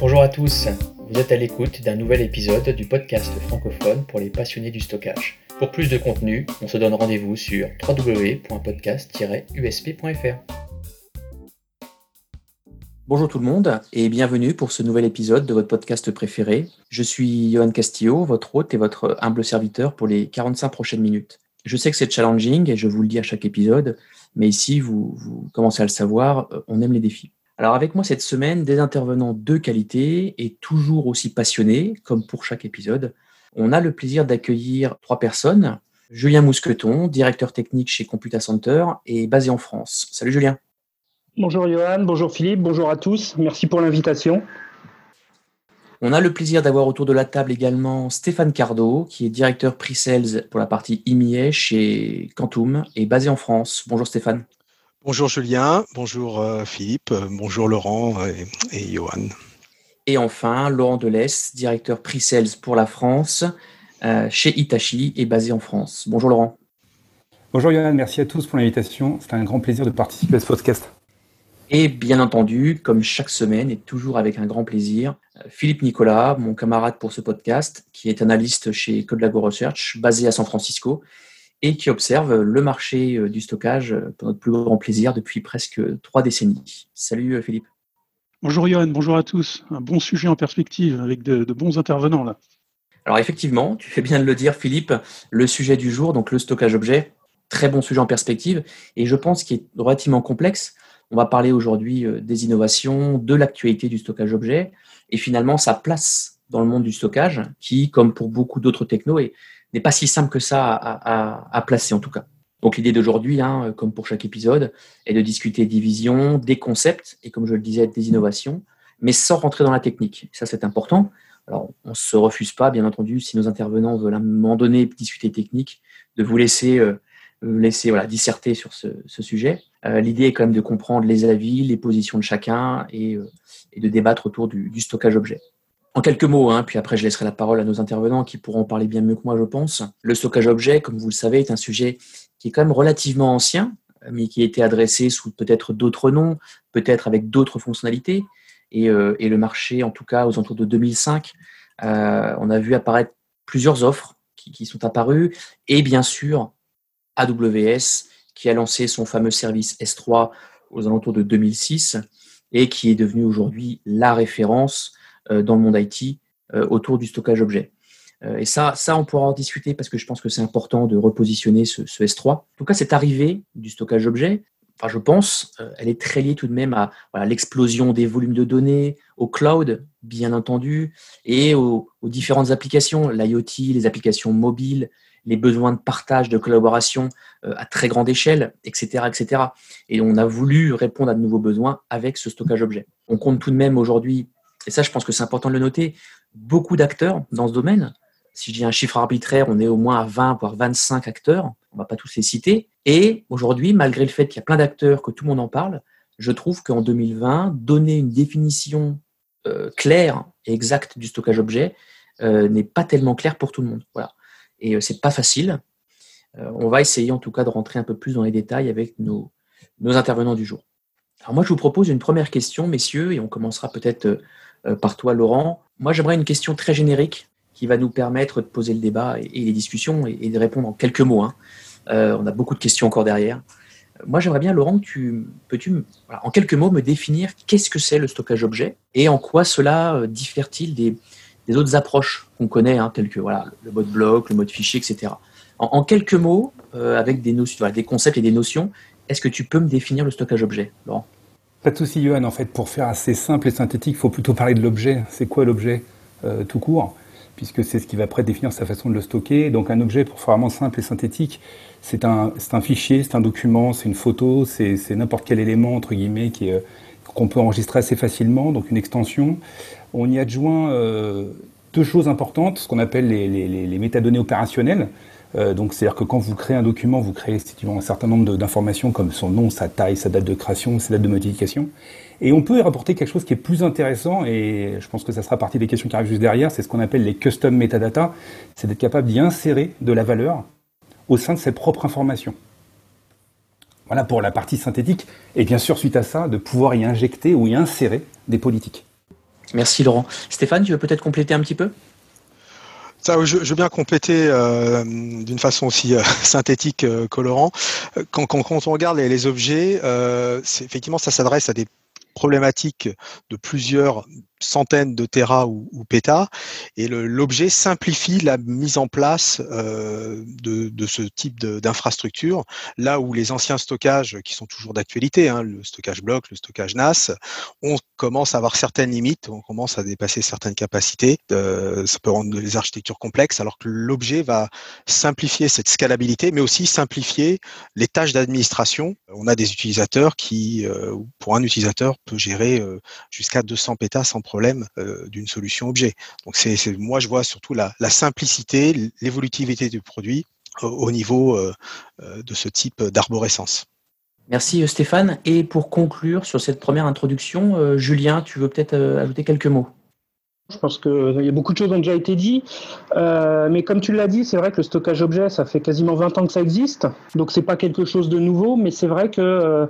Bonjour à tous, vous êtes à l'écoute d'un nouvel épisode du podcast francophone pour les passionnés du stockage. Pour plus de contenu, on se donne rendez-vous sur www.podcast-usp.fr. Bonjour tout le monde et bienvenue pour ce nouvel épisode de votre podcast préféré. Je suis Johan Castillo, votre hôte et votre humble serviteur pour les 45 prochaines minutes. Je sais que c'est challenging et je vous le dis à chaque épisode, mais ici, vous, commencez à le savoir, euh, on aime les défis. Alors avec moi cette semaine, des intervenants de qualité et toujours aussi passionnés, comme pour chaque épisode. On a le plaisir d'accueillir trois personnes. Julien Mousqueton, directeur technique chez Computa Center et basé en France. Salut Julien. Bonjour Johan, bonjour Philippe, bonjour à tous. Merci pour l'invitation. On a le plaisir d'avoir autour de la table également Stéphane Cardo, qui est directeur pre-sales pour la partie IMIA chez Quantum et basé en France. Bonjour Stéphane. Bonjour Julien, bonjour euh, Philippe, euh, bonjour Laurent et, et Johan. Et enfin, Laurent Delès, directeur pre-sales pour la France euh, chez Itachi et basé en France. Bonjour Laurent. Bonjour Johan, merci à tous pour l'invitation. C'est un grand plaisir de participer à ce podcast. Et bien entendu, comme chaque semaine et toujours avec un grand plaisir, Philippe Nicolas, mon camarade pour ce podcast, qui est analyste chez Codelago Research, basé à San Francisco, et qui observe le marché euh, du stockage pour notre plus grand plaisir depuis presque trois décennies. Salut euh, Philippe. Bonjour Johan, bonjour à tous. Un bon sujet en perspective avec de, de bons intervenants là. Alors effectivement, tu fais bien de le dire Philippe, le sujet du jour, donc le stockage objet, très bon sujet en perspective, et je pense qu'il est relativement complexe on va parler aujourd'hui euh, des innovations, de l'actualité du stockage objet et finalement sa place dans le monde du stockage qui, comme pour beaucoup d'autres technos, n'est pas si simple que ça à, placer en tout cas. Donc l'idée d'aujourd'hui, hein, comme pour chaque épisode, est de discuter des visions, des concepts et comme je le disais, des innovations, mais sans rentrer dans la technique. Ça c'est important. Alors on ne se refuse pas, bien entendu, si nos intervenants veulent à un moment donné discuter technique, de vous laisser euh, voilà, disserter sur ce, sujet. Euh, l'idée est quand même de comprendre les avis, les positions de chacun et, euh, de débattre autour du, stockage objet. En quelques mots, hein, puis après je laisserai la parole à nos intervenants qui pourront en parler bien mieux que moi, je pense. Le stockage objet, comme vous le savez, est un sujet qui est quand même relativement ancien, mais qui a été adressé sous peut-être d'autres noms, peut-être avec d'autres fonctionnalités. Et, euh, le marché, en tout cas aux alentours de 2005, on a vu apparaître plusieurs offres qui, qui sont apparues, et bien sûr AWS, qui a lancé son fameux service S3 aux alentours de 2006 et qui est devenu aujourd'hui la référence euh, dans le monde IT euh, autour du stockage objet. Euh, et ça, ça, on pourra en discuter parce que je pense que c'est important de repositionner ce, S3. En tout cas, cette arrivée du stockage objet, enfin, je pense, elle est très liée tout de même à l'explosion des volumes de données, au cloud, bien entendu, et aux, différentes applications, l'IoT, les applications mobiles, les besoins de partage, de collaboration euh, à très grande échelle, etc., etc. Et on a voulu répondre à de nouveaux besoins avec ce stockage objet. On compte tout de même aujourd'hui, et ça je pense que c'est important de le noter, beaucoup d'acteurs dans ce domaine. Si je dis un chiffre arbitraire, on est au moins à 20 voire 25 acteurs. On ne va pas tous les citer. Et aujourd'hui, malgré le fait qu'il y a plein d'acteurs, que tout le monde en parle, je trouve qu'en 2020, donner une définition euh, claire et exacte du stockage objet euh, n'est pas tellement clair pour tout le monde. Voilà et euh, c'est pas facile. Euh, on va essayer en tout cas de rentrer un peu plus dans les détails avec nos, intervenants du jour. Alors moi, je vous propose une première question, messieurs, et on commencera peut-être par toi, Laurent. Moi, j'aimerais une question très générique qui va nous permettre de poser le débat et, les discussions et, de répondre en quelques mots. Hein. on a beaucoup de questions encore derrière. Moi, j'aimerais bien, Laurent, tu peux-tu, en quelques mots, me définir qu'est-ce que c'est le stockage objet et en quoi cela diffère-t-il des, autres approches qu'on connaît, hein, telles que voilà, le mode bloc, le mode fichier, etc. En, quelques mots, euh, avec des, notions, des concepts et des notions, est-ce que tu peux me définir le stockage objet, Laurent? Pas de souci, Johan. En fait, pour faire assez simple et synthétique, il faut plutôt parler de l'objet. C'est quoi l'objet euh, tout court? Puisque c'est ce qui va après définir sa façon de le stocker. Donc, un objet, pour faire vraiment simple et synthétique, c'est un, fichier, c'est un document, c'est une photo, c'est n'importe quel élément, entre guillemets, qui qu'on peut enregistrer assez facilement, donc une extension on y adjoint euh, deux choses importantes, ce qu'on appelle les, métadonnées opérationnelles. Euh, donc, c'est-à-dire que quand vous créez un document, vous créez un certain nombre d'informations comme son nom, sa taille, sa date de création, sa date de modification. Et on peut y rapporter quelque chose qui est plus intéressant, et je pense que ça sera partie des questions qui arrivent juste derrière, c'est ce qu'on appelle les custom metadata, c'est d'être capable d'y insérer de la valeur au sein de ses propres informations. Voilà pour la partie synthétique, et bien sûr, suite à ça, de pouvoir y injecter ou y insérer des politiques. Merci Laurent. Stéphane, tu veux peut-être compléter un petit peu? Je, veux bien compléter euh, d'une façon aussi euh, synthétique euh, que Laurent. Quand, on regarde les, objets, effectivement, ça s'adresse à des problématiques de plusieurs centaines de Tera ou, ou pétas, et l'objet simplifie la mise en place euh, de, ce type d'infrastructure, là où les anciens stockages, qui sont toujours d'actualité, hein, le stockage bloc, le stockage NAS, on commence à avoir certaines limites, on commence à dépasser certaines capacités, euh, ça peut rendre les architectures complexes, alors que l'objet va simplifier cette scalabilité, mais aussi simplifier les tâches d'administration. On a des utilisateurs qui, euh, pour un utilisateur, peut gérer jusqu'à 200 pétas sans problème euh, d'une solution objet. Donc c'est, moi je vois surtout la, simplicité, l'évolutivité du produit au niveau euh, euh, de ce type d'arborescence. Merci Stéphane. Et pour conclure sur cette première introduction, Julien, tu veux peut-être ajouter quelques mots? Je pense qu'il y a beaucoup de choses qui ont déjà été dites. mais comme tu l'as dit, c'est vrai que le stockage objet, ça fait quasiment 20 ans que ça existe. Donc, c'est pas quelque chose de nouveau, mais c'est vrai que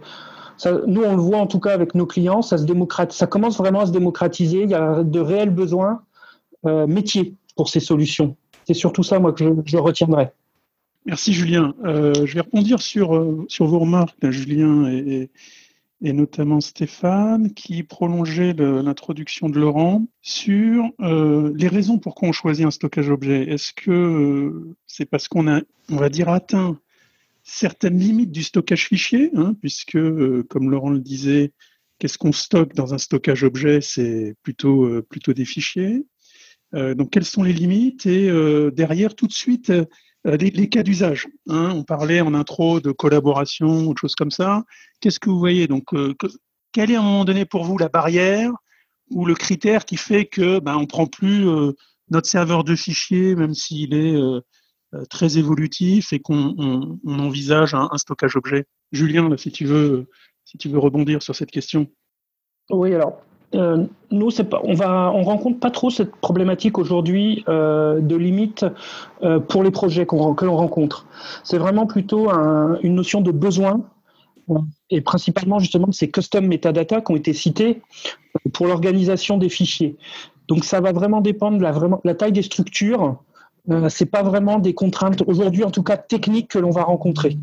nous, on le voit en tout cas avec nos clients, ça, se ça commence vraiment à se démocratiser. Il y a de réels besoins euh, métiers pour ces solutions. C'est surtout ça, moi, que je, retiendrai. Merci, Julien. Euh, je vais répondre sur, euh, sur vos remarques, Julien et, notamment Stéphane, qui prolongeait l'introduction de Laurent sur les raisons pourquoi on choisit un stockage objet. Est-ce que c'est parce qu'on a, on va dire, atteint certaines limites du stockage fichier, hein, puisque, euh, comme Laurent le disait, qu'est-ce qu'on stocke dans un stockage objet C'est plutôt, euh, plutôt des fichiers. Euh, donc, quelles sont les limites Et derrière, tout de suite, les, cas d'usage. Hein. on parlait en intro de collaboration, autre chose comme ça. Qu'est-ce que vous voyez? Donc, quelle est à un moment donné pour vous la barrière ou le critère qui fait que ben, on prend plus notre serveur de fichiers, même s'il est très évolutif et qu'on envisage un, stockage objet. Julien, si tu veux, si tu veux rebondir sur cette question. Oui, alors euh, nous, pas, on va, on rencontre pas trop cette problématique aujourd'hui euh, de limite pour les projets que l'on rencontre. C'est vraiment plutôt une notion de besoin et principalement justement ces custom metadata qui ont été cités pour l'organisation des fichiers. Donc ça va vraiment dépendre de vraiment, la taille des structures, euh, c'est pas vraiment des contraintes aujourd'hui, en tout cas techniques, que l'on va rencontrer.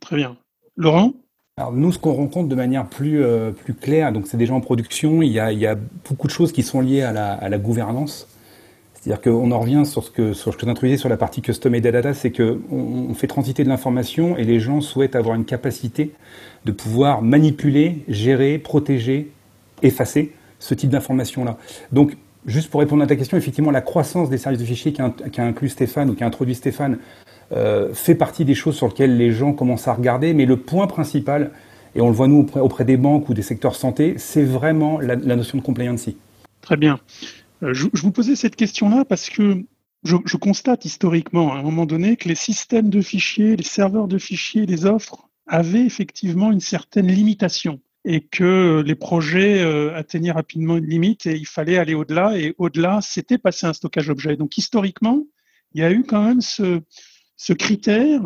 Très bien. Laurent? Alors nous, ce qu'on rencontre de manière plus, euh, plus claire, donc c'est déjà en production, il y, a, il y a beaucoup de choses qui sont liées à la, à la gouvernance. C'est-à-dire qu'on en revient sur ce que, sur ce que sur la partie custom et data, c'est qu'on on fait transiter de l'information et les gens souhaitent avoir une capacité de pouvoir manipuler, gérer, protéger, effacer ce type d'information-là. Donc Juste pour répondre à ta question, effectivement, la croissance des services de fichiers qui a, inclus Stéphane ou qui a introduit Stéphane euh, fait partie des choses sur lesquelles les gens commencent à regarder. Mais le point principal, et on le voit nous auprès, des banques ou des secteurs santé, c'est vraiment la, notion de compliancy. Très bien. Euh, je, vous posais cette question-là parce que je, je, constate historiquement, à un moment donné, que les systèmes de fichiers, les serveurs de fichiers, les offres avaient effectivement une certaine limitation et que les projets euh, atteignaient rapidement une limite et il fallait aller au-delà. Et au-delà, c'était passer un stockage objet. Donc historiquement, il y a eu quand même ce, critère,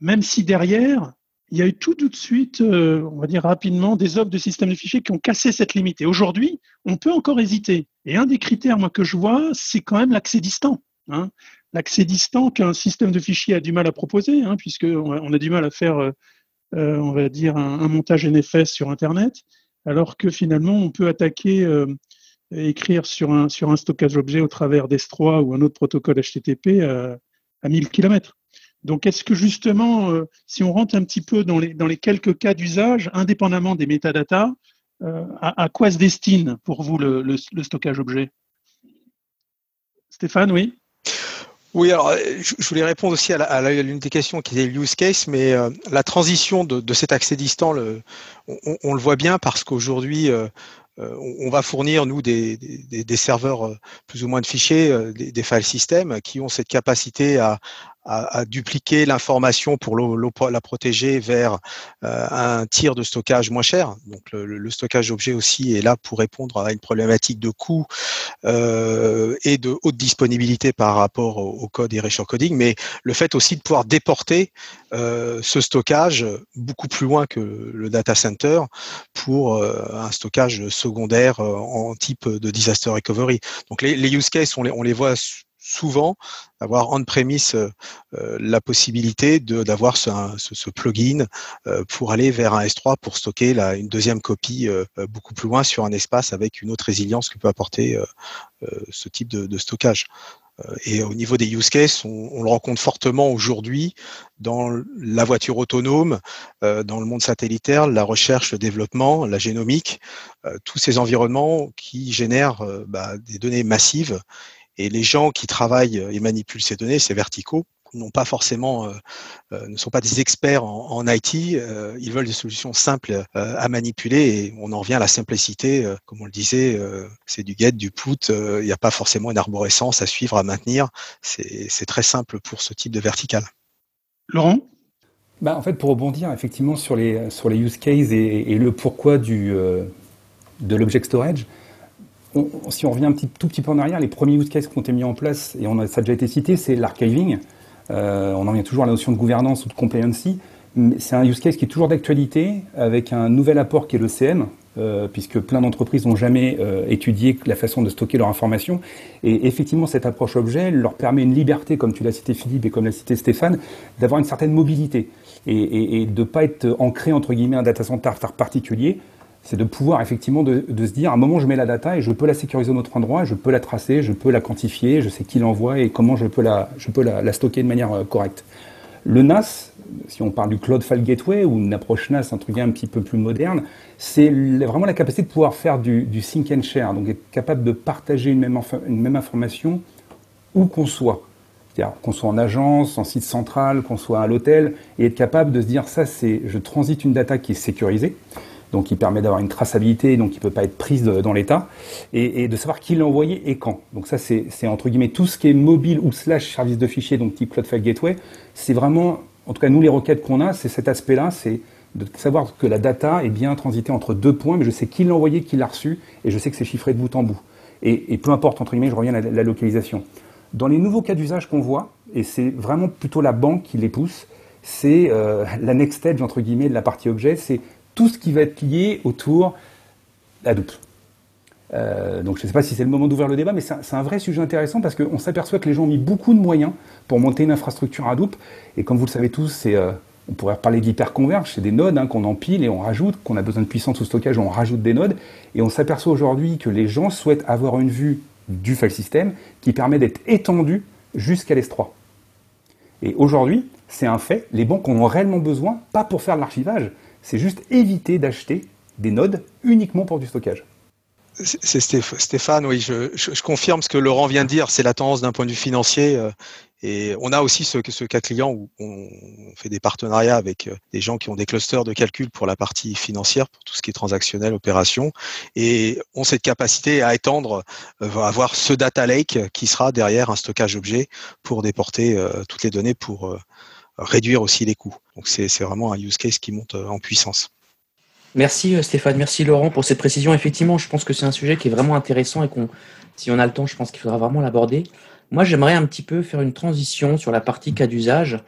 même si derrière, il y a eu tout, de suite, euh, on va dire rapidement, des offres de systèmes de fichiers qui ont cassé cette limite. Et aujourd'hui, on peut encore hésiter. Et un des critères, moi, que je vois, c'est quand même l'accès distant. Hein. L'accès distant qu'un système de fichiers a du mal à proposer, hein, puisqu'on on a du mal à faire euh, euh, on va dire, un, montage NFS sur Internet, alors que finalement, on peut attaquer, euh, écrire sur un, stockage objet au travers d'S3 ou un autre protocole HTTP à, à 1000 km. Donc, est-ce que justement, euh, si on rentre un petit peu dans les, dans les quelques cas d'usage, indépendamment des métadatas, à, quoi se destine pour vous le stockage objet? Stéphane, oui? Oui, alors euh, je voulais répondre aussi à l'une des questions qui était le use case, mais euh, la transition de, cet accès distant, le, on, le voit bien parce qu'aujourd'hui, euh, on va fournir, nous, des, serveurs plus ou moins de fichiers, des, file systems qui ont cette capacité à, à, dupliquer l'information pour la protéger vers euh, un tir de stockage moins cher. Donc le, stockage d'objets aussi est là pour répondre à une problématique de coût euh, et de haute disponibilité par rapport au, code et erasure coding, mais le fait aussi de pouvoir déporter euh, ce stockage beaucoup plus loin que le data center pour un stockage secondaire en type de disaster recovery. Donc les, use cases, on les, on les voit souvent avoir on-premise euh, euh, la possibilité d'avoir ce, plugin euh, pour aller vers un S3 pour stocker une deuxième copie beaucoup plus loin sur un espace avec une autre résilience que peut apporter ce type de, stockage. Et au niveau des use cases, on, on le rencontre fortement aujourd'hui dans la voiture autonome, dans le monde satellitaire, la recherche, le développement, la génomique, tous ces environnements qui génèrent bah, des données massives et les gens qui travaillent et manipulent ces données, ces verticaux, n'ont pas forcément, euh, euh, ne sont pas des experts en, IT. Euh, ils veulent des solutions simples à manipuler et on en revient à la simplicité. comme on le disait, c'est du get, du put. Il n'y a pas forcément une arborescence à suivre, à maintenir. C'est très simple pour ce type de vertical. Laurent? Bah, En fait, pour rebondir effectivement sur les, sur les use cases et, le pourquoi du, de l'object storage, si on revient un tout petit peu en arrière, les premiers use cases ont été mis en place, et a, ça a déjà été cité, c'est l'archiving. Euh, on en vient toujours à la notion de gouvernance ou de compliancy. C'est un use case qui est toujours d'actualité, avec un nouvel apport qui est le CM, euh, puisque plein d'entreprises n'ont jamais euh, étudié la façon de stocker leur information. Et effectivement, cette approche objet leur permet une liberté, comme tu l'as cité Philippe et comme l'a cité Stéphane, d'avoir une certaine mobilité et, de ne pas être ancré, entre guillemets, un data center particulier, c'est de pouvoir effectivement de, se dire à un moment je mets la data et je peux la sécuriser dans autre endroit, je peux la tracer, je peux la quantifier, je sais qui l'envoie et comment je peux la, stocker de manière euh, correcte. Le NAS, si on parle du Cloud File Gateway ou une approche NAS, un truc un petit peu plus moderne, c'est vraiment la capacité de pouvoir faire du, du, sync and share, donc être capable de partager une même, une même information où qu'on soit. C'est-à-dire qu'on soit en agence, en site central, qu'on soit à l'hôtel, et être capable de se dire ça, c'est je transite une data qui est sécurisée donc il permet d'avoir une traçabilité, donc il ne peut pas être prise dans l'état, et, de savoir qui l'a envoyé et quand. Donc ça, c'est entre guillemets tout ce qui est mobile ou slash service de fichier, donc type Cloudflare Gateway, c'est vraiment, en tout cas nous les requêtes qu'on a, c'est cet aspect-là, c'est de savoir que la data est bien transitée entre deux points, mais je sais qui l'a envoyé, qui l'a reçu, et je sais que c'est chiffré de bout en bout. Et, peu importe, entre guillemets, je reviens à la, localisation. Dans les nouveaux cas d'usage qu'on voit, et c'est vraiment plutôt la banque qui les pousse, c'est euh, la next stage, entre guillemets, de la partie objet, c'est tout ce qui va être lié autour Hadoop. Euh, donc je ne sais pas si c'est le moment d'ouvrir le débat, mais c'est un, vrai sujet intéressant parce qu'on s'aperçoit que les gens ont mis beaucoup de moyens pour monter une infrastructure Hadoop. Et comme vous le savez tous, euh, on pourrait parler d'hyperconverge, c'est des nodes hein, qu'on empile et on rajoute, qu'on a besoin de puissance ou stockage, on rajoute des nodes. Et on s'aperçoit aujourd'hui que les gens souhaitent avoir une vue du file system qui permet d'être étendu jusqu'à l'S3. Et aujourd'hui, c'est un fait, les banques en ont réellement besoin, pas pour faire de l'archivage, c'est juste éviter d'acheter des nodes uniquement pour du stockage. C'est Stéphane, oui, je, confirme ce que Laurent vient de dire, c'est la tendance d'un point de vue financier. Euh, et on a aussi ce, cas client où on fait des partenariats avec euh, des gens qui ont des clusters de calcul pour la partie financière, pour tout ce qui est transactionnel, opération, et ont cette capacité à étendre, euh, à avoir ce data lake qui sera derrière un stockage objet pour déporter toutes les données pour réduire aussi les coûts. Donc c'est vraiment un use case qui monte euh, en puissance. Merci euh, Stéphane, merci Laurent pour cette précision. Effectivement, je pense que c'est un sujet qui est vraiment intéressant et qu'on, si on a le temps, je pense qu'il faudra vraiment l'aborder. Moi, j'aimerais un petit peu faire une transition sur la partie cas d'usage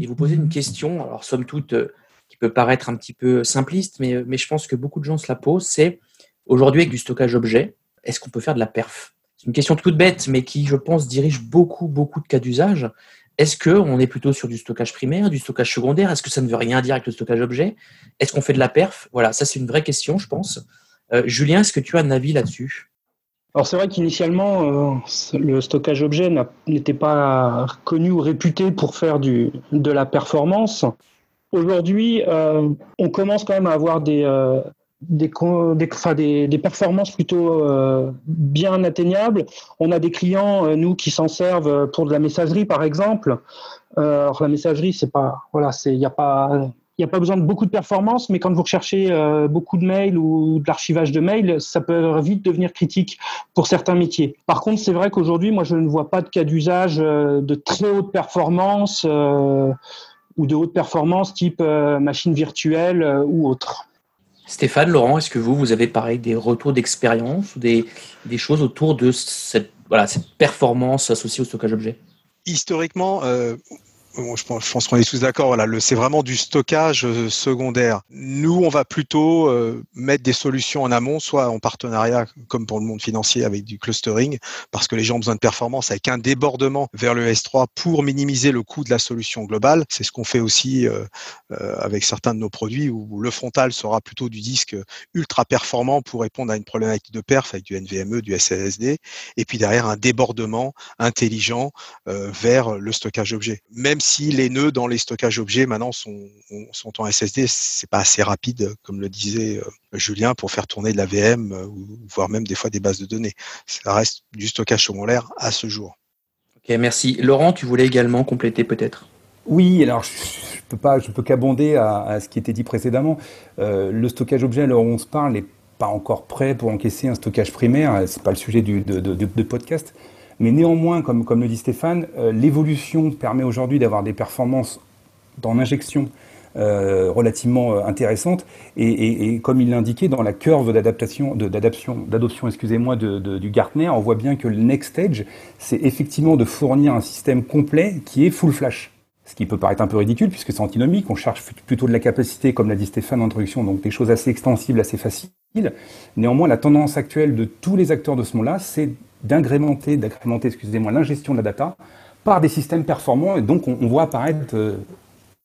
et vous poser une question. Alors, somme toute, euh, qui peut paraître un petit peu simpliste, mais, mais je pense que beaucoup de gens se la posent. C'est aujourd'hui avec du stockage objet, est-ce qu'on peut faire de la perf? C'est une question toute bête, mais qui, je pense, dirige beaucoup, beaucoup de cas d'usage. Est-ce qu'on est plutôt sur du stockage primaire, du stockage secondaire? Est-ce que ça ne veut rien dire avec le stockage objet? Est-ce qu'on fait de la perf? Voilà, ça c'est une vraie question, je pense. Euh, Julien, est-ce que tu as un avis là-dessus? Alors c'est vrai qu'initialement, euh, le stockage objet n'était pas connu ou réputé pour faire de la performance. Aujourd'hui, euh, on commence quand même à avoir des, des, performances plutôt euh, bien atteignables. On a des clients, euh, nous, qui s'en servent pour de la messagerie, par exemple. Euh, alors la messagerie, c'est pas, voilà, il n'y a pas il a pas besoin de beaucoup de performance, mais quand vous recherchez euh, beaucoup de mails ou de l'archivage de mails, ça peut vite devenir critique pour certains métiers. Par contre, c'est vrai qu'aujourd'hui, moi, je ne vois pas de cas d'usage euh, de très haute performance euh, ou de haute performance type machine virtuelle ou autre. Stéphane, Laurent, est-ce que vous, vous avez pareil des retours d'expérience ou des, choses autour de cette, performance associée au stockage objet? Historiquement, je pense, qu'on est tous d'accord. Voilà, c'est vraiment du stockage euh, secondaire. Nous, on va plutôt euh, mettre des solutions en amont, soit en partenariat, comme pour le monde financier, avec du clustering, parce que les gens ont besoin de performance avec un débordement vers le S3 pour minimiser le coût de la solution globale. C'est ce qu'on fait aussi euh, avec certains de nos produits, où le frontal sera plutôt du disque ultra performant pour répondre à une problématique de perf avec du NVMe, du SSD, et puis derrière un débordement intelligent vers le stockage objet. Même si les nœuds dans les stockages objets maintenant sont, sont en SSD, c'est pas assez rapide, comme le disait euh, Julien, pour faire tourner de la VM euh, ou voire même des fois des bases de données. Ça reste du stockage secondaire à ce jour. Ok, merci. Laurent, tu voulais également compléter peut-être? Oui, alors je ne peux pas, je peux qu'abonder à, ce qui était dit précédemment. Euh, le stockage objet, alors on se parle, n'est pas encore prêt pour encaisser un stockage primaire. C'est pas le sujet du, de, de, podcast. Mais néanmoins, comme, le dit Stéphane, euh, l'évolution permet aujourd'hui d'avoir des performances dans l'injection euh, relativement euh, intéressantes. Et, comme il l'indiquait, dans la curve d'adaptation, d'adoption, excusez-moi, du Gartner, on voit bien que le next stage, c'est effectivement de fournir un système complet qui est full flash. Ce qui peut paraître un peu ridicule puisque c'est antinomique, on cherche plutôt de la capacité, comme l'a dit Stéphane en introduction, donc des choses assez extensibles, assez faciles. Néanmoins, la tendance actuelle de tous les acteurs de ce monde-là, c'est d'agrémenter, d'agrémenter, excusez-moi, l'ingestion de la data par des systèmes performants. Et donc, on, voit apparaître, euh,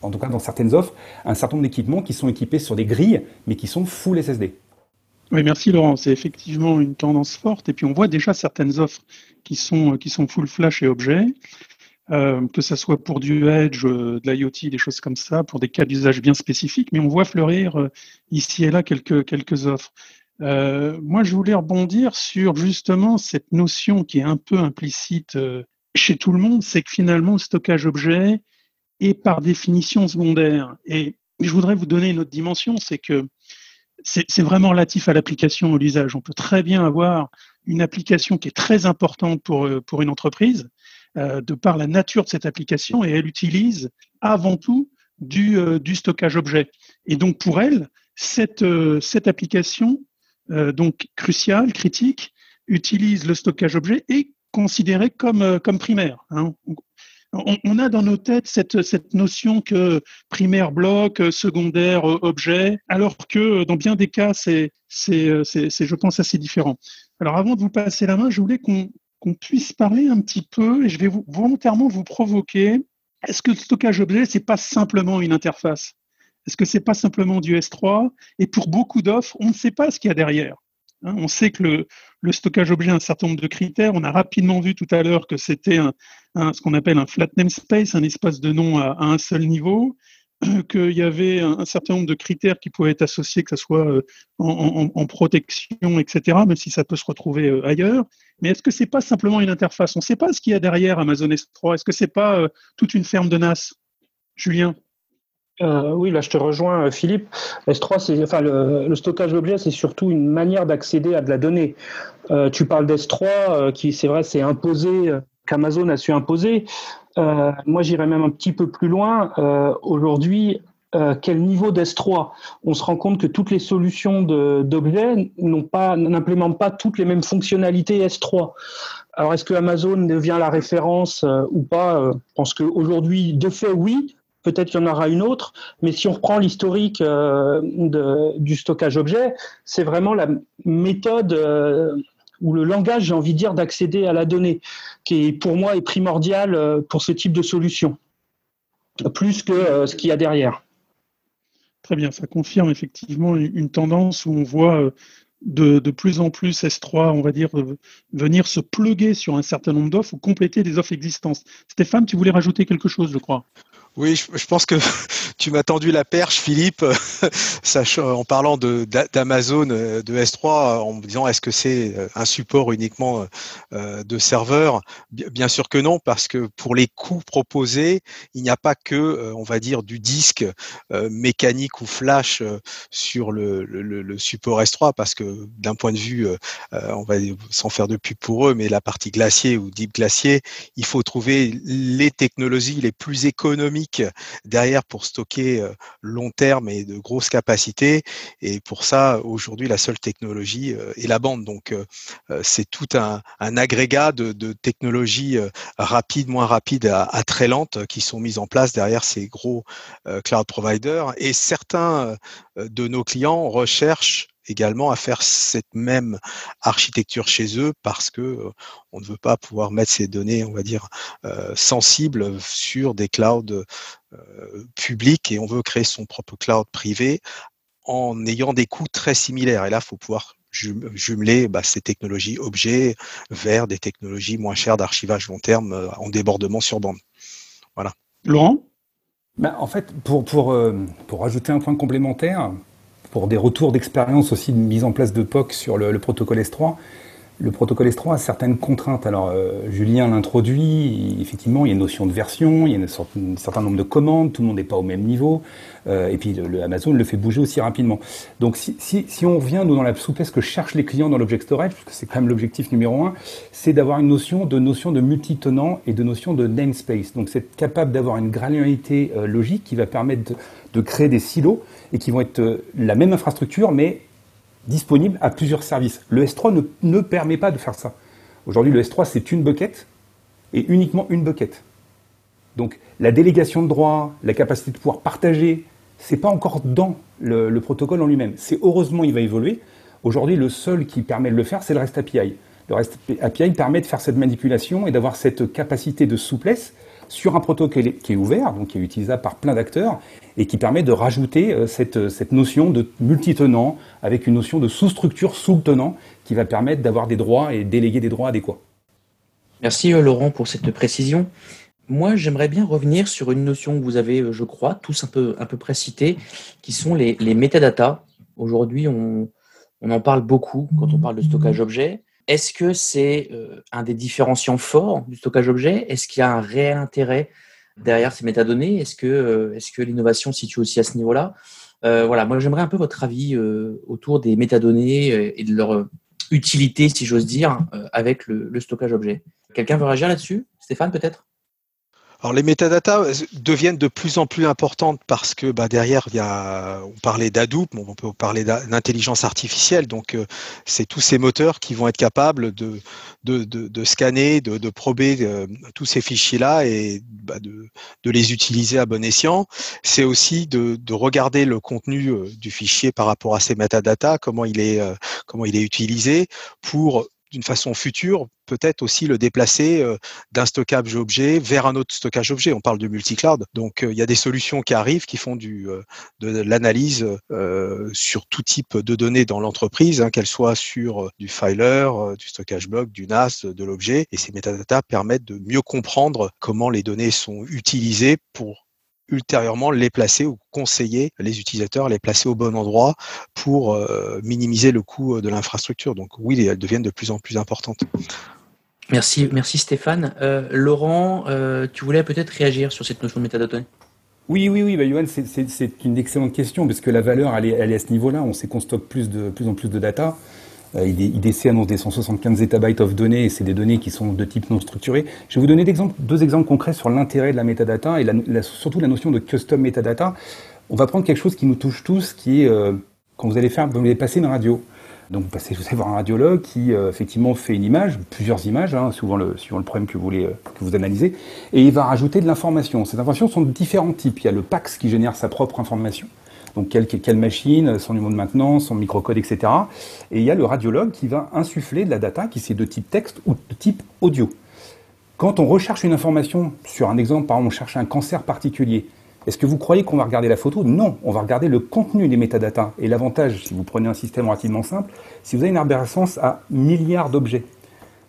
en tout cas dans certaines offres, un certain nombre d'équipements qui sont équipés sur des grilles, mais qui sont full SSD. Oui, merci Laurent. C'est effectivement une tendance forte. Et puis, on voit déjà certaines offres qui sont, qui sont full flash et objets. Euh, que ce soit pour du Edge, euh, de l'IoT, des choses comme ça, pour des cas d'usage bien spécifiques, mais on voit fleurir ici et là quelques, quelques offres. Euh, moi, je voulais rebondir sur justement cette notion qui est un peu implicite euh, chez tout le monde, c'est que finalement, le stockage objet est par définition secondaire. Et je voudrais vous donner une autre dimension, c'est que c'est vraiment relatif à l'application, à l'usage. On peut très bien avoir une application qui est très importante pour, euh, pour une entreprise, de par la nature de cette application, et elle utilise avant tout du, stockage objet. Et donc pour elle, cette, cette application euh, donc crucial, critique, utilise le stockage objet et considéré comme, euh, comme primaire. Hein. On, a dans nos têtes cette, cette notion que primaire bloc, secondaire objet, alors que dans bien des cas, c'est, je pense, assez différent. Alors avant de vous passer la main, je voulais qu'on, puisse parler un petit peu, et je vais volontairement vous provoquer. Est-ce que le stockage objet, c'est pas simplement une interface? Est-ce que c'est pas simplement du S3 Et pour beaucoup d'offres, on ne sait pas ce qu'il y a derrière. Hein. on sait que le, stockage objet a un certain nombre de critères. On a rapidement vu tout à l'heure que c'était ce qu'on appelle un flat namespace, un espace de nom à, un seul niveau, qu'il y avait un, certain nombre de critères qui pouvaient être associés, que ce soit euh, en, protection, etc., même si ça peut se retrouver euh, ailleurs. Mais est-ce que c'est pas simplement une interface? On ne sait pas ce qu'il y a derrière Amazon S3. Est-ce que c'est pas euh, toute une ferme de NAS Julien? Euh, oui, là je te rejoins, euh, Philippe. S3, c'est, enfin, le, stockage d'objets, c'est surtout une manière d'accéder à de la donnée. Euh, tu parles d'S3, qui c'est vrai, c'est imposé, qu'Amazon a su imposer. moi, j'irais même un petit peu plus loin. aujourd'hui, quel niveau d'S3 On se rend compte que toutes les solutions d'objets n'ont pas, n'implémentent pas toutes les mêmes fonctionnalités S3. Alors, est-ce que Amazon devient la référence ou pas? Je pense qu'aujourd'hui, de fait, oui peut-être qu'il y en aura une autre, mais si on reprend l'historique euh, du stockage objet, c'est vraiment la méthode euh, ou le langage, j'ai envie de dire, d'accéder à la donnée, qui pour moi est primordial euh, pour ce type de solution, plus que ce qu'il y a derrière. Très bien, ça confirme effectivement une tendance où on voit de, de, plus en plus S3, on va dire, venir se pluguer sur un certain nombre d'offres ou compléter des offres existantes. Stéphane, tu voulais rajouter quelque chose, je crois? Oui, je, pense que tu m'as tendu la perche, Philippe, en parlant d'Amazon, euh, de, S3, en me disant est-ce que c'est euh, un support uniquement euh, de serveur? Bien sûr que non, parce que pour les coûts proposés, il n'y a pas que, on va dire, du disque mécanique ou flash sur le, support S3, parce que d'un point de vue, on va sans faire de pub pour eux, mais la partie glacier ou deep glacier, il faut trouver les technologies les plus économiques derrière pour stocker euh, long terme et de grosses capacités. Et pour ça, aujourd'hui, la seule technologie euh, est la bande. Donc, euh, c'est tout un, agrégat de, technologies rapides, moins rapides à, très lentes qui sont mises en place derrière ces gros cloud providers. Et certains de nos clients recherchent également à faire cette même architecture chez eux parce que on ne veut pas pouvoir mettre ces données, on va dire, sensibles sur des clouds publics et on veut créer son propre cloud privé en ayant des coûts très similaires. Et là, il faut pouvoir jumeler bah, ces technologies objets vers des technologies moins chères d'archivage long terme en débordement sur bande. Voilà. Laurent? Ben, En fait, pour, pour, pour ajouter un point complémentaire, pour des retours d'expérience aussi de mise en place de POC sur le, protocole S3. Le protocole S3 a certaines contraintes. Alors, euh, Julien l'introduit, effectivement, il y a une notion de version, il y a un certain nombre de commandes, tout le monde n'est pas au même niveau, euh, et puis le, Amazon le fait bouger aussi rapidement. Donc, si, on revient nous, dans la souplesse que cherchent les clients dans l'object storage, parce que c'est quand même l'objectif numéro un, c'est d'avoir une notion de notion de multitenant et de notion de namespace. Donc, c'est capable d'avoir une granularité euh, logique qui va permettre de créer des silos et qui vont être euh, la même infrastructure, mais disponible à plusieurs services. Le S3 ne, permet pas de faire ça. Aujourd'hui, le S3, c'est une bucket et uniquement une bucket. Donc, la délégation de droits, la capacité de pouvoir partager, c'est pas encore dans le, le protocole en lui-même. C'est heureusement, il va évoluer. Aujourd'hui, le seul qui permet de le faire, c'est le REST API. Le REST API permet de faire cette manipulation et d'avoir cette capacité de souplesse sur un protocole qui est ouvert, donc qui est utilisable par plein d'acteurs, et qui permet de rajouter euh, cette, cette notion de multitenant avec une notion de sous-structure sous le tenant qui va permettre d'avoir des droits et déléguer des droits adéquats. Merci euh, Laurent pour cette précision. Moi, j'aimerais bien revenir sur une notion que vous avez, euh, je crois, tous un peu, un peu précité, qui sont les, les métadatas. Aujourd'hui, on, on en parle beaucoup quand on parle de stockage objet. Est-ce que c'est euh, un des différenciants forts du stockage objet Est-ce qu'il y a un réel intérêt derrière ces métadonnées Est-ce que, euh, est que l'innovation se situe aussi à ce niveau-là? Euh, Voilà, moi j'aimerais un peu votre avis autour des métadonnées et de leur utilité, si j'ose dire, avec le, le stockage objet. Quelqu'un veut réagir là-dessus? Stéphane peut-être? Alors les métadatas euh, deviennent de plus en plus importantes parce que bah, derrière il y a, on parlait d'Hadoop, on peut parler d'intelligence artificielle, donc euh, c'est tous ces moteurs qui vont être capables de, de, de, scanner, de, de prober euh, tous ces fichiers-là et bah, de, de, les utiliser à bon escient. C'est aussi de, de regarder le contenu du fichier par rapport à ces métadatas, comment il est, comment il est utilisé pour d'une façon future, peut-être aussi le déplacer euh, d'un stockage objet vers un autre stockage objet. On parle de multi-cloud. Donc, euh, il y a des solutions qui arrivent qui font du, euh, de l'analyse sur tout type de données dans l'entreprise, hein, qu'elles soient sur du filer, du stockage block, du NAS, de l'objet. Et ces métadatas permettent de mieux comprendre comment les données sont utilisées pour ultérieurement les placer ou conseiller les utilisateurs à les placer au bon endroit pour euh, minimiser le coût euh, de l'infrastructure. Donc oui, elles deviennent de plus en plus importantes. Merci, merci Stéphane. Euh, Laurent, tu voulais peut-être réagir sur cette notion de métadata oui, oui, oui, bah, Johan, c'est une excellente question parce que la valeur, elle est, elle est à ce niveau-là. On sait qu'on stocke plus, de, plus en plus de data. Euh, IDC annonce des 175 zettabytes of données et c'est des données qui sont de type non structuré. Je vais vous donner deux exemples concrets sur l'intérêt de la metadata et surtout la notion de custom metadata. On va prendre quelque chose qui nous touche tous, qui est euh, quand vous allez faire, vous allez passer une radio. Donc vous, allez voir un radiologue qui euh, effectivement fait une image, plusieurs images, hein, suivant, le, suivant le problème que vous voulez que vous analysez, et il va rajouter de l'information. Ces informations sont de différents types. Il y a le PAX qui génère sa propre information donc quelle, machine, son numéro de maintenance, son microcode, etc. Et il y a le radiologue qui va insuffler de la data qui c'est de type texte ou de type audio. Quand on recherche une information sur un exemple, par exemple, on cherche un cancer particulier, est-ce que vous croyez qu'on va regarder la photo? Non, on va regarder le contenu des métadatas. Et l'avantage, si vous prenez un système relativement simple, si vous avez une arborescence à milliards d'objets,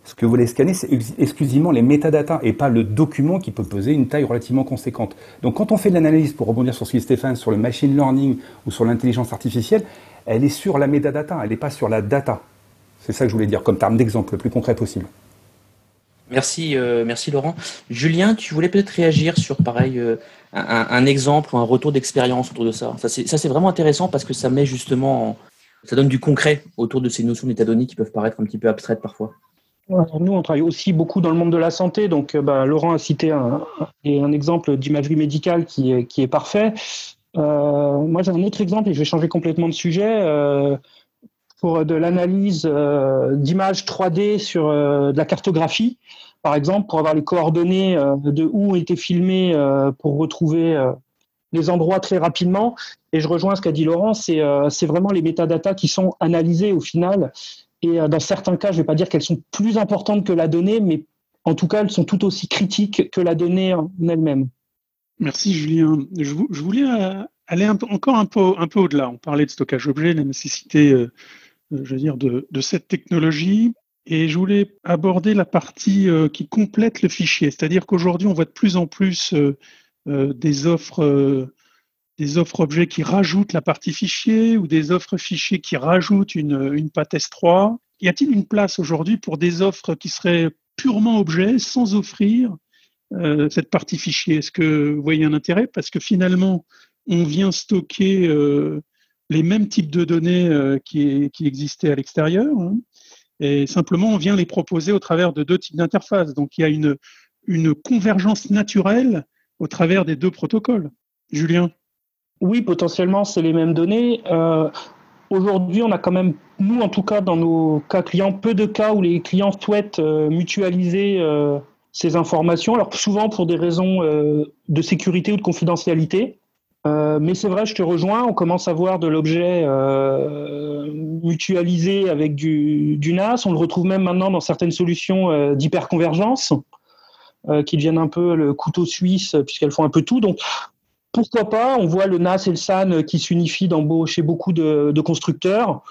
Ce que vous voulez scanner, c'est exclusivement les métadatas et pas le document qui peut peser une taille relativement conséquente. Donc quand on fait de l'analyse, pour rebondir sur ce que Stéphane, sur le machine learning ou sur l'intelligence artificielle, elle est sur la métadata, elle n'est pas sur la data. C'est ça que je voulais dire comme terme d'exemple le plus concret possible. Merci, euh, merci Laurent. Julien, tu voulais peut-être réagir sur pareil euh, un, exemple ou un retour d'expérience autour de ça. Ça c'est vraiment intéressant parce que ça met justement, ça donne du concret autour de ces notions métadoniques qui peuvent paraître un petit peu abstraites parfois. Nous, on travaille aussi beaucoup dans le monde de la santé. Donc, euh, bah, Laurent a cité un, un exemple d'imagerie médicale qui est, qui est parfait. Euh, moi, j'ai un autre exemple et je vais changer complètement de sujet. Euh, pour de l'analyse euh, d'images 3D sur euh, de la cartographie, par exemple, pour avoir les coordonnées euh, de où ont été filmés pour retrouver les endroits très rapidement. Et je rejoins ce qu'a dit Laurent, c'est vraiment les métadatas qui sont analysés au final et euh, dans certains cas, je ne vais pas dire qu'elles sont plus importantes que la donnée, mais en tout cas, elles sont tout aussi critiques que la donnée en elle-même. Merci Julien. Je, voulais euh, aller encore un peu, au-delà. On parlait de stockage objet, la nécessité, euh, je veux dire, de, cette technologie. Et je voulais aborder la partie qui complète le fichier. C'est-à-dire qu'aujourd'hui, on voit de plus en plus des offres des offres objets qui rajoutent la partie fichier ou des offres fichiers qui rajoutent une, une patte S3 Y a-t-il une place aujourd'hui pour des offres qui seraient purement objets sans offrir euh, cette partie fichier? Est-ce que vous voyez un intérêt? Parce que finalement, on vient stocker euh, les mêmes types de données euh, qui, existaient à l'extérieur. Hein, et simplement, on vient les proposer au travers de deux types d'interfaces. Donc, il y a une, une convergence naturelle au travers des deux protocoles. Julien oui, potentiellement, c'est les mêmes données. Euh, aujourd'hui, on a quand même, nous en tout cas, dans nos cas clients, peu de cas où les clients souhaitent euh, mutualiser euh, ces informations. Alors souvent pour des raisons de sécurité ou de confidentialité. mais c'est vrai, je te rejoins, on commence à voir de l'objet mutualisé avec du, du, NAS. On le retrouve même maintenant dans certaines solutions d'hyperconvergence qui deviennent un peu le couteau suisse puisqu'elles font un peu tout. Donc pourquoi pas On voit le NAS et le SAN qui s'unifient chez beaucoup de, constructeurs.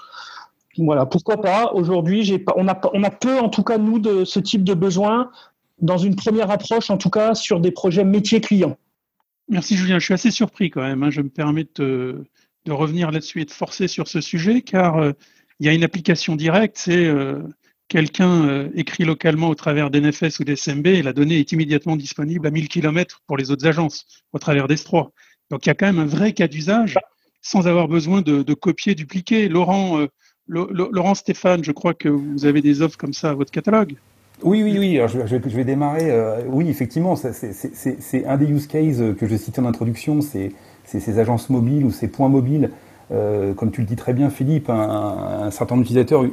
Voilà, pourquoi pas Aujourd'hui, on a, on a peu, en tout cas, nous, de ce type de besoin dans une première approche, en tout cas, sur des projets métiers clients. Merci Julien, je suis assez surpris quand même. Hein. Je me permets de, revenir là-dessus et de forcer sur ce sujet, car euh, il y a une application directe, c'est euh, quelqu'un euh, écrit localement au travers d'NFS ou d'SMB la donnée est immédiatement disponible à 1000 km pour les autres agences au travers d'S3. Donc il y a quand même un vrai cas d'usage sans avoir besoin de, copier, dupliquer. Laurent, euh, Laurent Stéphane, je crois que vous avez des offres comme ça à votre catalogue. Oui, oui, oui. je, vais démarrer. Euh, oui, effectivement, c'est un des use cases que je citais en introduction, c'est ces agences mobiles ou ces points mobiles euh, comme tu le dis très bien, Philippe, un, certain nombre d'utilisateurs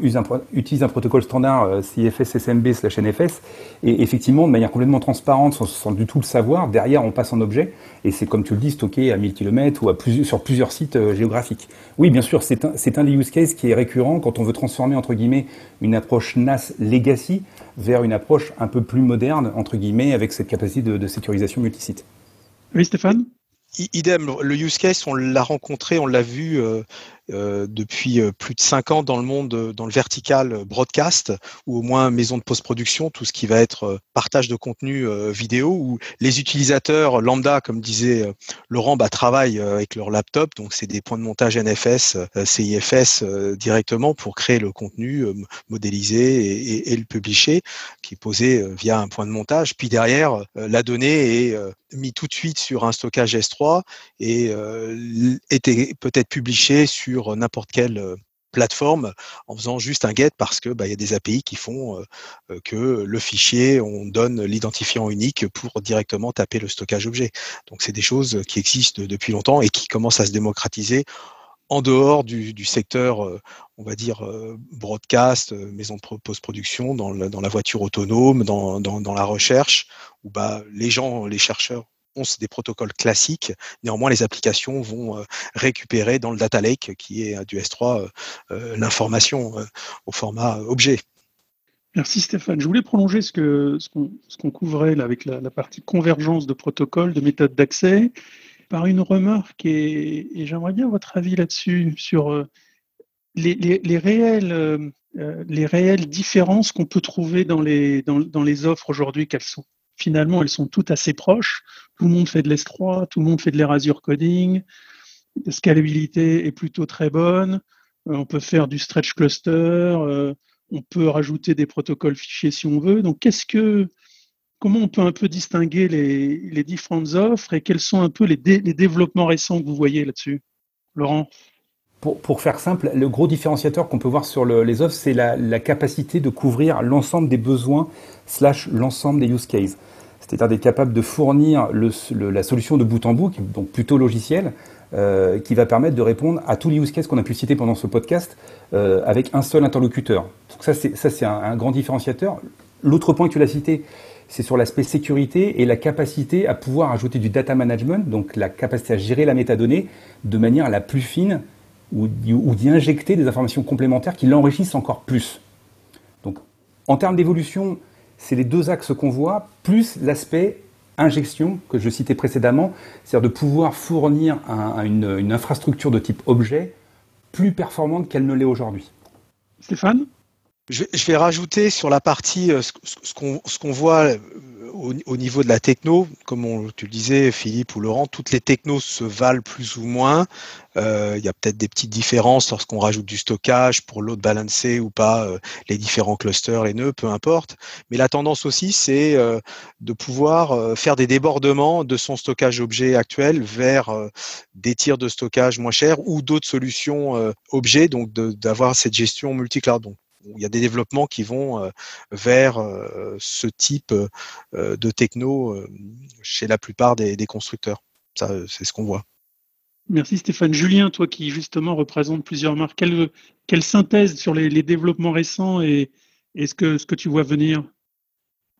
utilisent un, protocole standard euh, CFS SMB slash NFS, et effectivement, de manière complètement transparente, sans, du tout le savoir, derrière on passe en objet, et c'est comme tu le dis, stocké à 1000 km ou à sur plusieurs sites euh, géographiques. Oui, bien sûr, c'est un, un, des use cases qui est récurrent quand on veut transformer, entre guillemets, une approche NAS legacy vers une approche un peu plus moderne, entre guillemets, avec cette capacité de, de sécurisation multisite. Oui, Stéphane? Idem, le use case, on l'a rencontré, on l'a vu euh, depuis euh, plus de cinq ans dans le monde, dans le vertical broadcast, ou au moins maison de post-production, tout ce qui va être partage de contenu vidéo, où les utilisateurs lambda, comme disait Laurent, bah, travaillent avec leur laptop, donc c'est des points de montage NFS, CIFS directement pour créer le contenu, modéliser et, le publier, qui est posé via un point de montage. Puis derrière, la donnée est mis tout de suite sur un stockage S3 et euh, était peut-être publié sur n'importe quelle euh, plateforme en faisant juste un get parce que bah, il y a des API qui font euh, que le fichier on donne l'identifiant unique pour directement taper le stockage objet. Donc c'est des choses qui existent depuis longtemps et qui commencent à se démocratiser en dehors du, secteur, on va dire, broadcast, maison de post-production, dans, la voiture autonome, dans, la recherche, où bah, les gens, les chercheurs des protocoles classiques. Néanmoins, les applications vont récupérer dans le data lake, qui est du S3, l'information au format objet. Merci Stéphane. Je voulais prolonger ce qu'on ce couvrait avec la, partie convergence de protocoles, de méthodes d'accès par une remarque et, j'aimerais bien votre avis là-dessus sur euh, les, réelles, les réelles différences qu'on peut trouver dans les, dans les offres aujourd'hui, qu'elles sont? Finalement, elles sont toutes assez proches. Tout le monde fait de l'S3, tout le monde fait de l'Erasure Coding. La scalabilité est plutôt très bonne. on peut faire du stretch cluster. on peut rajouter des protocoles fichiers si on veut. Donc, qu'est-ce que, comment on peut un peu distinguer les, différentes offres et quels sont un peu les, développements récents que vous voyez là-dessus? Laurent? Pour, faire simple, le gros différenciateur qu'on peut voir sur les offres, c'est la, capacité de couvrir l'ensemble des besoins slash l'ensemble des use cases. C'est-à-dire d'être capable de fournir la solution de bout en bout, donc plutôt logiciel, euh, qui va permettre de répondre à tous les use cases qu'on a pu citer pendant ce podcast euh, avec un seul interlocuteur. Donc ça, c'est un, un grand différenciateur. L'autre point que tu l'as cité, c'est sur l'aspect sécurité et la capacité à pouvoir ajouter du data management, donc la capacité à gérer la métadonnée de manière la plus fine ou, d'y injecter des informations complémentaires qui l'enrichissent encore plus. Donc, en termes d'évolution, c'est les deux axes qu'on voit, plus l'aspect injection que je citais précédemment, c'est-à-dire de pouvoir fournir une, une infrastructure de type objet plus performante qu'elle ne l'est aujourd'hui. Stéphane? Je vais, rajouter sur la partie euh, ce, qu'on voit euh, au, niveau de la techno, comme on, tu le disais Philippe ou Laurent, toutes les technos se valent plus ou moins. Euh, il y a peut-être des petites différences lorsqu'on rajoute du stockage pour load balancer ou pas, les différents clusters, les nœuds, peu importe. Mais la tendance aussi, c'est de pouvoir faire des débordements de son stockage objet actuel vers des tirs de stockage moins chers ou d'autres solutions objets, donc d'avoir cette gestion multi-cloud. Il y a des développements qui vont euh, vers euh, ce type euh, de techno chez la plupart des, constructeurs. Ça, c'est ce qu'on voit. Merci Stéphane. Julien, toi qui justement représente plusieurs marques, quelle, synthèse sur les, développements récents et, ce, que, ce que tu vois venir?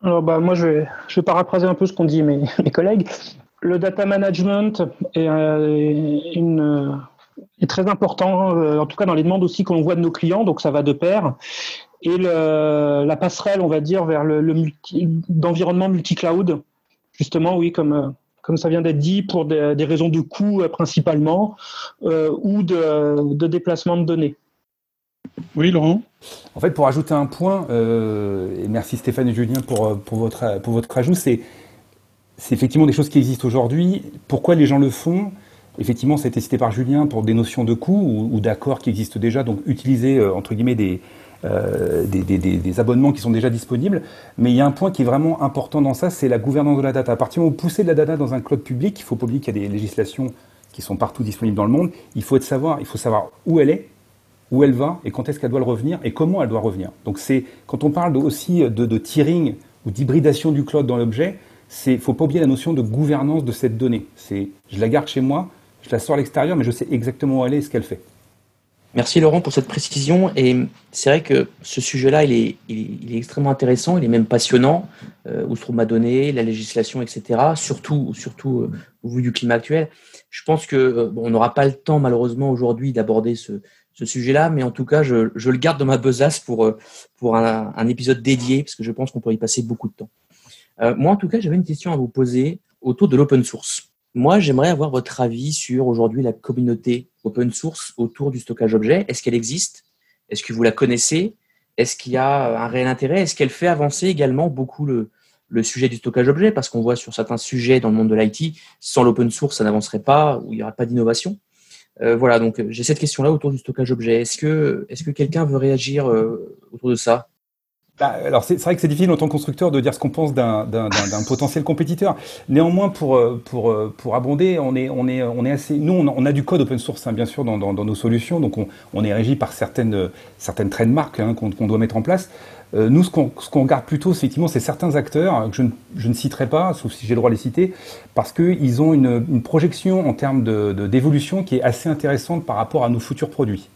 Alors bah, moi, je vais, je vais paraphraser un peu ce qu'ont dit mes, mes, collègues. Le data management est une, est très important, euh, en tout cas dans les demandes aussi qu'on voit de nos clients, donc ça va de pair. Et le, la passerelle, on va dire, vers le, le multi, d'environnement multi-cloud, justement, oui, comme, euh, comme ça vient d'être dit, pour des, des raisons de coût euh, principalement, euh, ou de, de, déplacement de données. Oui, Laurent? En fait, pour ajouter un point, euh, et merci Stéphane et Julien pour, pour, votre, pour votre ajout, c'est, c'est effectivement des choses qui existent aujourd'hui. Pourquoi les gens le font? Effectivement, ça a été cité par Julien pour des notions de coût ou, d'accords qui existent déjà, donc utiliser euh, entre guillemets euh, des, des, abonnements qui sont déjà disponibles. Mais il y a un point qui est vraiment important dans ça, c'est la gouvernance de la data. À partir du moment où vous poussez de la data dans un cloud public, il faut pas oublier qu'il y a des législations qui sont partout disponibles dans le monde. Il faut, savoir, il faut savoir où elle est, où elle va et quand est-ce qu'elle doit le revenir et comment elle doit revenir. Donc c'est quand on parle aussi de, de tiering ou d'hybridation du cloud dans l'objet, c'est faut pas oublier la notion de gouvernance de cette donnée. C'est je la garde chez moi, je la sors à l'extérieur, mais je sais exactement où elle est et ce qu'elle fait. Merci Laurent pour cette précision. Et c'est vrai que ce sujet-là, il est, extrêmement intéressant, il est même passionnant. Euh, où se trouve ma donnée, la législation, etc. Surtout, surtout euh, au vu du climat actuel. Je pense que euh, on n'aura pas le temps malheureusement aujourd'hui d'aborder ce, sujet-là, mais en tout cas, je, le garde dans ma besace pour, euh, pour un, un, épisode dédié, parce que je pense qu'on pourrait y passer beaucoup de temps. Moi, en tout cas, j'avais une question à vous poser autour de l'open source. Moi, j'aimerais avoir votre avis sur aujourd'hui la communauté open source autour du stockage objet. Est-ce qu'elle existe? Est-ce que vous la connaissez? Est-ce qu'il y a un réel intérêt? Est-ce qu'elle fait avancer également beaucoup le, sujet du stockage objet Parce qu'on voit sur certains sujets dans le monde de l'IT, sans l'open source, ça n'avancerait pas ou il n'y aurait pas d'innovation. Euh, voilà, donc j'ai cette question-là autour du stockage objet. Est-ce que, est que quelqu'un veut réagir euh, autour de ça? Bah, alors c'est vrai que c'est difficile en tant que constructeur de dire ce qu'on pense d'un potentiel compétiteur. Néanmoins, pour pour pour abonder, on est on est on est assez. Nous, on a, du code open source hein, bien sûr dans, nos solutions, donc on, est régi par certaines certaines trademarks hein, qu'on doit mettre en place. Euh, nous, ce qu'on qu'on regarde plutôt, effectivement, c'est certains acteurs que je ne, citerai pas, sauf si j'ai le droit de les citer, parce qu'ils ont une, une projection en termes de d'évolution qui est assez intéressante par rapport à nos futurs produits.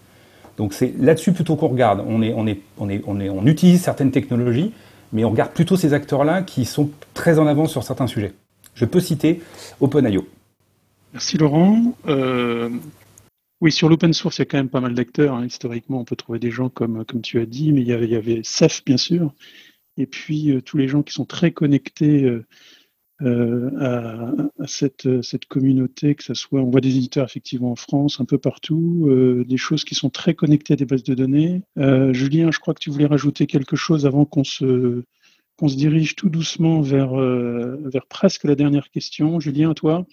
Donc c'est là-dessus plutôt qu'on regarde. On, utilise certaines technologies, mais on regarde plutôt ces acteurs-là qui sont très en avance sur certains sujets. Je peux citer OpenIO. Merci Laurent. Euh, oui, sur l'open source, il y a quand même pas mal d'acteurs. Hein. Historiquement, on peut trouver des gens comme, tu as dit, mais il y avait, il Ceph, bien sûr, et puis euh, tous les gens qui sont très connectés euh, à, cette, cette, communauté, que ce soit, on voit des éditeurs effectivement en France, un peu partout, des choses qui sont très connectées à des bases de données. Julien, je crois que tu voulais rajouter quelque chose avant qu'on se, qu'on se dirige tout doucement vers, vers presque la dernière question. Julien, toi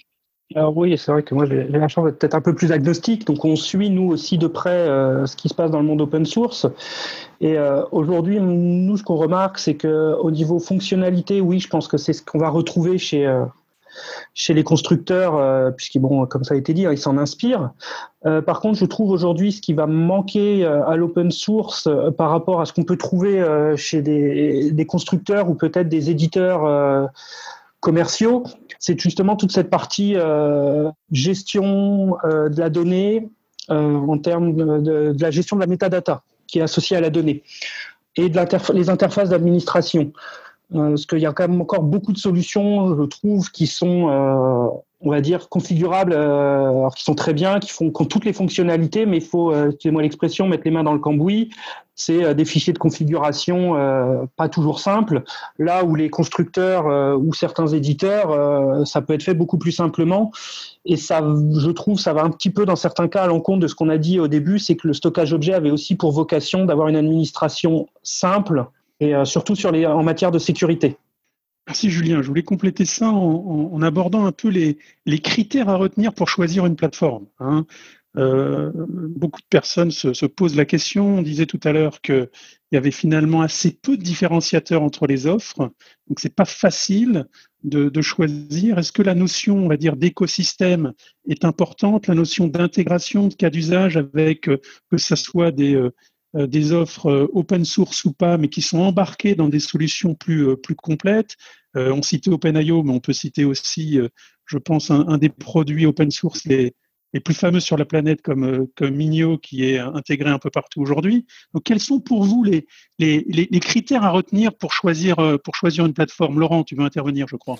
alors oui, c'est vrai que moi j'ai la chance d'être peut-être un peu plus agnostique, donc on suit nous aussi de près euh, ce qui se passe dans le monde open source. Et euh, aujourd'hui, nous ce qu'on remarque, c'est que au niveau fonctionnalité, oui, je pense que c'est ce qu'on va retrouver chez euh, chez les constructeurs, puisqu'ils bon, comme ça a été dit, hein, ils s'en inspirent. par contre, je trouve aujourd'hui ce qui va manquer à l'open source par rapport à ce qu'on peut trouver chez des, des constructeurs ou peut-être des éditeurs commerciaux, c'est justement toute cette partie euh, gestion euh, de la donnée euh, en termes de, la gestion de la metadata qui est associée à la donnée et de les interfaces d'administration. parce qu'il y a quand même encore beaucoup de solutions, je trouve, qui sont on va dire, configurables, euh, alors qui sont très bien, qui font toutes les fonctionnalités, mais il faut, euh, excusez-moi l'expression, mettre les mains dans le cambouis. C'est euh, des fichiers de configuration euh, pas toujours simples. Là où les constructeurs ou certains éditeurs, ça peut être fait beaucoup plus simplement. Et ça, je trouve, ça va un petit peu dans certains cas à l'encontre de ce qu'on a dit au début, c'est que le stockage objet avait aussi pour vocation d'avoir une administration simple et surtout sur les, en matière de sécurité. Merci Julien. Je voulais compléter ça en, abordant un peu les, critères à retenir pour choisir une plateforme. Hein. Euh, beaucoup de personnes se, posent la question. On disait tout à l'heure qu'il y avait finalement assez peu de différenciateurs entre les offres, donc c'est pas facile de, choisir. Est-ce que la notion, on va dire, d'écosystème est importante, la notion d'intégration de cas d'usage avec euh, que ce soit des, euh, des offres euh, open source ou pas, mais qui sont embarquées dans des solutions plus, euh, plus complètes. on citait OpenIO, mais on peut citer aussi, je pense, un, des produits open source les, les plus fameux sur la planète comme, comme Minio qui est intégré un peu partout aujourd'hui. Donc, quels sont pour vous les, les, les, critères à retenir pour choisir, pour choisir une plateforme? Laurent, tu veux intervenir, je crois.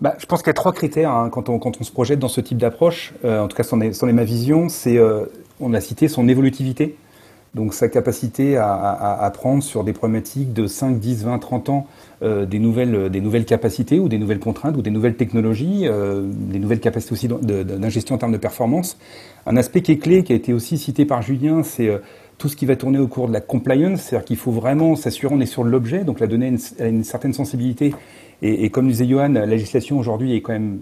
Bah, je pense qu'il y a trois critères hein, quand, on, quand on se projette dans ce type d'approche. en tout cas, c'en est, est, ma vision. C'est, on a cité son évolutivité. Donc sa capacité à, prendre sur des problématiques de 5, 10, 20, 30 ans euh, des, nouvelles, des nouvelles capacités ou des nouvelles contraintes ou des nouvelles technologies, euh, des nouvelles capacités aussi d'ingestion en termes de performance. Un aspect qui est clé, qui a été aussi cité par Julien, c'est euh, tout ce qui va tourner au cours de la compliance, c'est-à-dire qu'il faut vraiment s'assurer on est sur l'objet, donc la donnée a une, certaine sensibilité. Et, et comme disait Johan, la législation aujourd'hui est quand même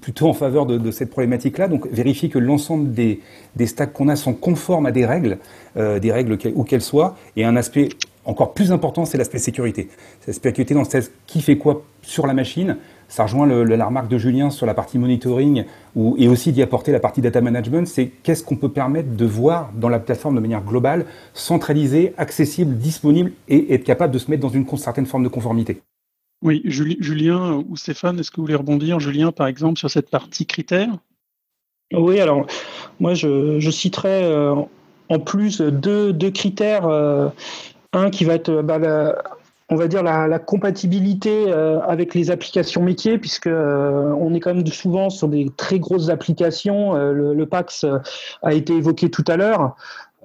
plutôt en faveur de, cette problématique-là. Donc vérifier que l'ensemble des, des stacks qu'on a sont conformes à des règles, euh, des règles où qu'elles soient. Et un aspect encore plus important, c'est l'aspect sécurité. C'est l'aspect sécurité dans le sens qui fait quoi sur la machine. Ça rejoint le, la remarque de Julien sur la partie monitoring ou, et aussi d'y apporter la partie data management. C'est qu'est-ce qu'on peut permettre de voir dans la plateforme de manière globale, centralisée, accessible, disponible et être capable de se mettre dans une certaine forme de conformité. Oui, Julien ou Stéphane, est-ce que vous voulez rebondir, Julien, par exemple, sur cette partie critères Oui, alors moi, je, citerai euh, en plus deux, critères. Euh, un qui va être, bah, on va dire, la, compatibilité euh, avec les applications métiers, puisque on est quand même souvent sur des très grosses applications. le, PAX a été évoqué tout à l'heure.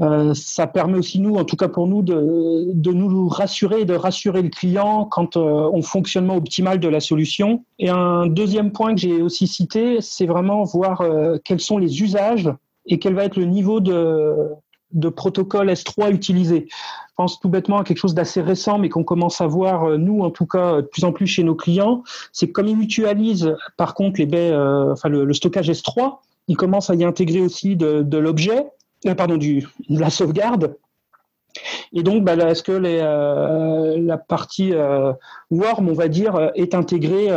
Euh, ça permet aussi nous, en tout cas pour nous, de, de nous rassurer de rassurer le client quant euh, au fonctionnement optimal de la solution. Et un deuxième point que j'ai aussi cité, c'est vraiment voir euh, quels sont les usages et quel va être le niveau de, de protocole S3 utilisé. Je pense tout bêtement à quelque chose d'assez récent, mais qu'on commence à voir, nous en tout cas, de plus en plus chez nos clients, c'est comme ils mutualisent par contre les baies, enfin le, le, stockage S3, ils commencent à y intégrer aussi de, de l'objet euh, pardon, de la sauvegarde. Et donc, bah, est-ce que euh, la partie euh, Worm, on va dire, est intégrée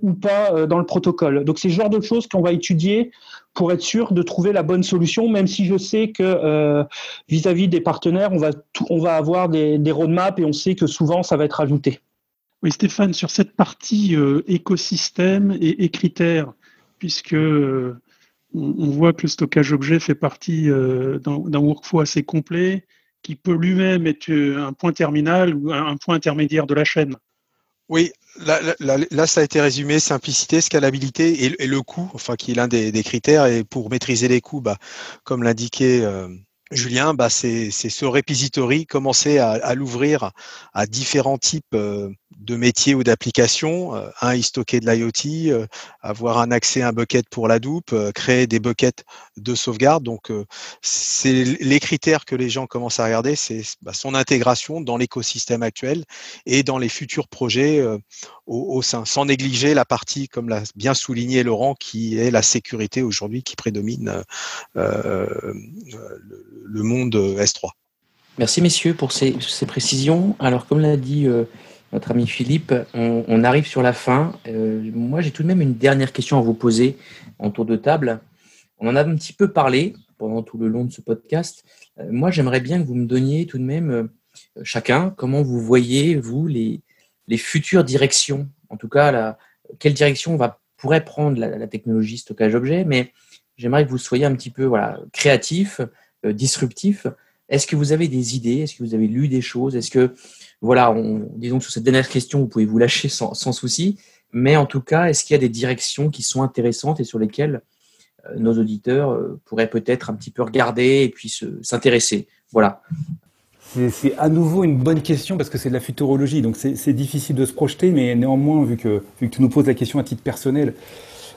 ou pas dans le protocole? Donc, c'est le genre de choses qu'on va étudier pour être sûr de trouver la bonne solution, même si je sais que vis-à-vis des partenaires, on va, on va avoir des, roadmaps et on sait que souvent, ça va être ajouté. Oui, Stéphane, sur cette partie écosystème et, critères, puisque on, voit que le stockage objet fait partie euh, d'un workflow assez complet qui peut lui-même être euh, un point terminal ou un point intermédiaire de la chaîne. Oui, là, ça a été résumé, simplicité, scalabilité et, le coût, enfin qui est l'un des, critères. Et pour maîtriser les coûts, bah, comme l'indiquait euh, Julien, bah, c'est ce repository, commencer à, l'ouvrir à différents types euh, de métiers ou d'applications. Euh, un, y stocker de l'IoT, euh, avoir un accès à un bucket pour la doupe, créer des buckets de sauvegarde. Donc, c'est les critères que les gens commencent à regarder, c'est bah, son intégration dans l'écosystème actuel et dans les futurs projets au, sein, sans négliger la partie, comme l'a bien souligné Laurent, qui est la sécurité aujourd'hui qui prédomine le monde euh, S3. Merci messieurs pour ces, précisions. Alors comme l'a dit euh, notre ami Philippe, on, arrive sur la fin. Euh, moi j'ai tout de même une dernière question à vous poser en tour de table. On en a un petit peu parlé pendant tout le long de ce podcast. moi j'aimerais bien que vous me donniez tout de même chacun comment vous voyez, vous, les, futures directions. En tout cas, la, quelle direction va, pourrait prendre la, la technologie stockage objet, mais j'aimerais que vous soyez un petit peu voilà, créatif, disruptif. Est-ce que vous avez des idées? Est-ce que vous avez lu des choses? Est-ce que, voilà, on, disons que sur cette dernière question, vous pouvez vous lâcher sans, sans souci. Mais en tout cas, est-ce qu'il y a des directions qui sont intéressantes et sur lesquelles euh, nos auditeurs euh, pourraient peut-être un petit peu regarder et puis s'intéresser? Voilà. C'est à nouveau une bonne question parce que c'est de la futurologie, donc c'est difficile de se projeter, mais néanmoins, vu que, vu que tu nous poses la question à titre personnel, euh,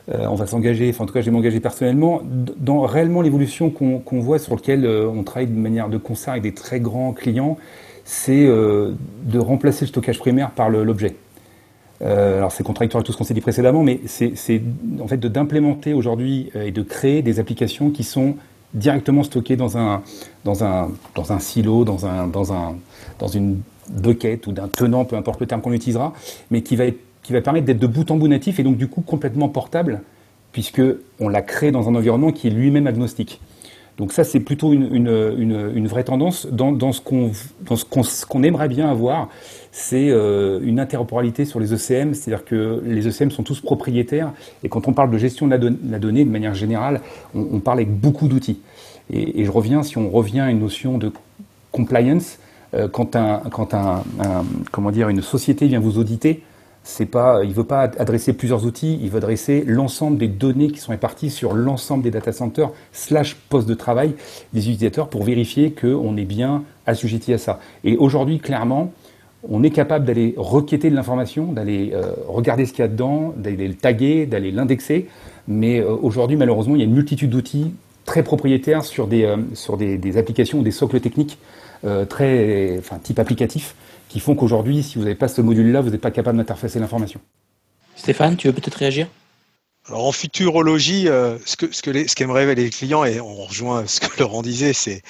on va s'engager, enfin en tout cas je vais m'engager personnellement, dans réellement l'évolution qu'on voit sur lequel euh, on travaille de manière de concert avec des très grands clients, c'est euh, de remplacer le stockage primaire par l'objet. alors c'est contradictoire avec tout ce qu'on s'est dit précédemment, mais c'est en fait d'implémenter aujourd'hui et de créer des applications qui sont directement stockées dans un, dans un, dans un silo, dans, un, dans, un, dans une bucket ou d'un tenant, peu importe le terme qu'on utilisera, mais qui va être qui va permettre d'être de bout en bout natif et donc du coup complètement portable, puisque on l'a créé dans un environnement qui est lui-même agnostique. Donc ça, c'est plutôt une, une, une, vraie tendance dans, dans ce qu'on aimerait bien avoir, c'est euh, une interopérabilité sur les ECM, c'est-à-dire que les ECM sont tous propriétaires, et quand on parle de gestion de la, donnée de manière générale, on, parle avec beaucoup d'outils. Et, je reviens, si on revient à une notion de compliance, euh, quand, un, quand un, comment dire, une société vient vous auditer, c'est pas, il veut pas adresser plusieurs outils, il veut adresser l'ensemble des données qui sont réparties sur l'ensemble des data centers slash postes de travail des utilisateurs pour vérifier qu'on est bien assujetti à ça. Et aujourd'hui, clairement, on est capable d'aller requêter de l'information, d'aller euh, regarder ce qu'il y a dedans, d'aller le taguer, d'aller l'indexer. Mais euh, aujourd'hui, malheureusement, il y a une multitude d'outils très propriétaires sur des, euh, applications des socles techniques très, enfin, type applicatif qui font qu'aujourd'hui, si vous n'avez pas ce module-là, vous n'êtes pas capable d'interfacer l'information. Stéphane, tu veux peut-être réagir? Alors en futurologie, euh, ce que ce que les, ce qu'aimeraient les clients et on rejoint ce que Laurent disait, c'est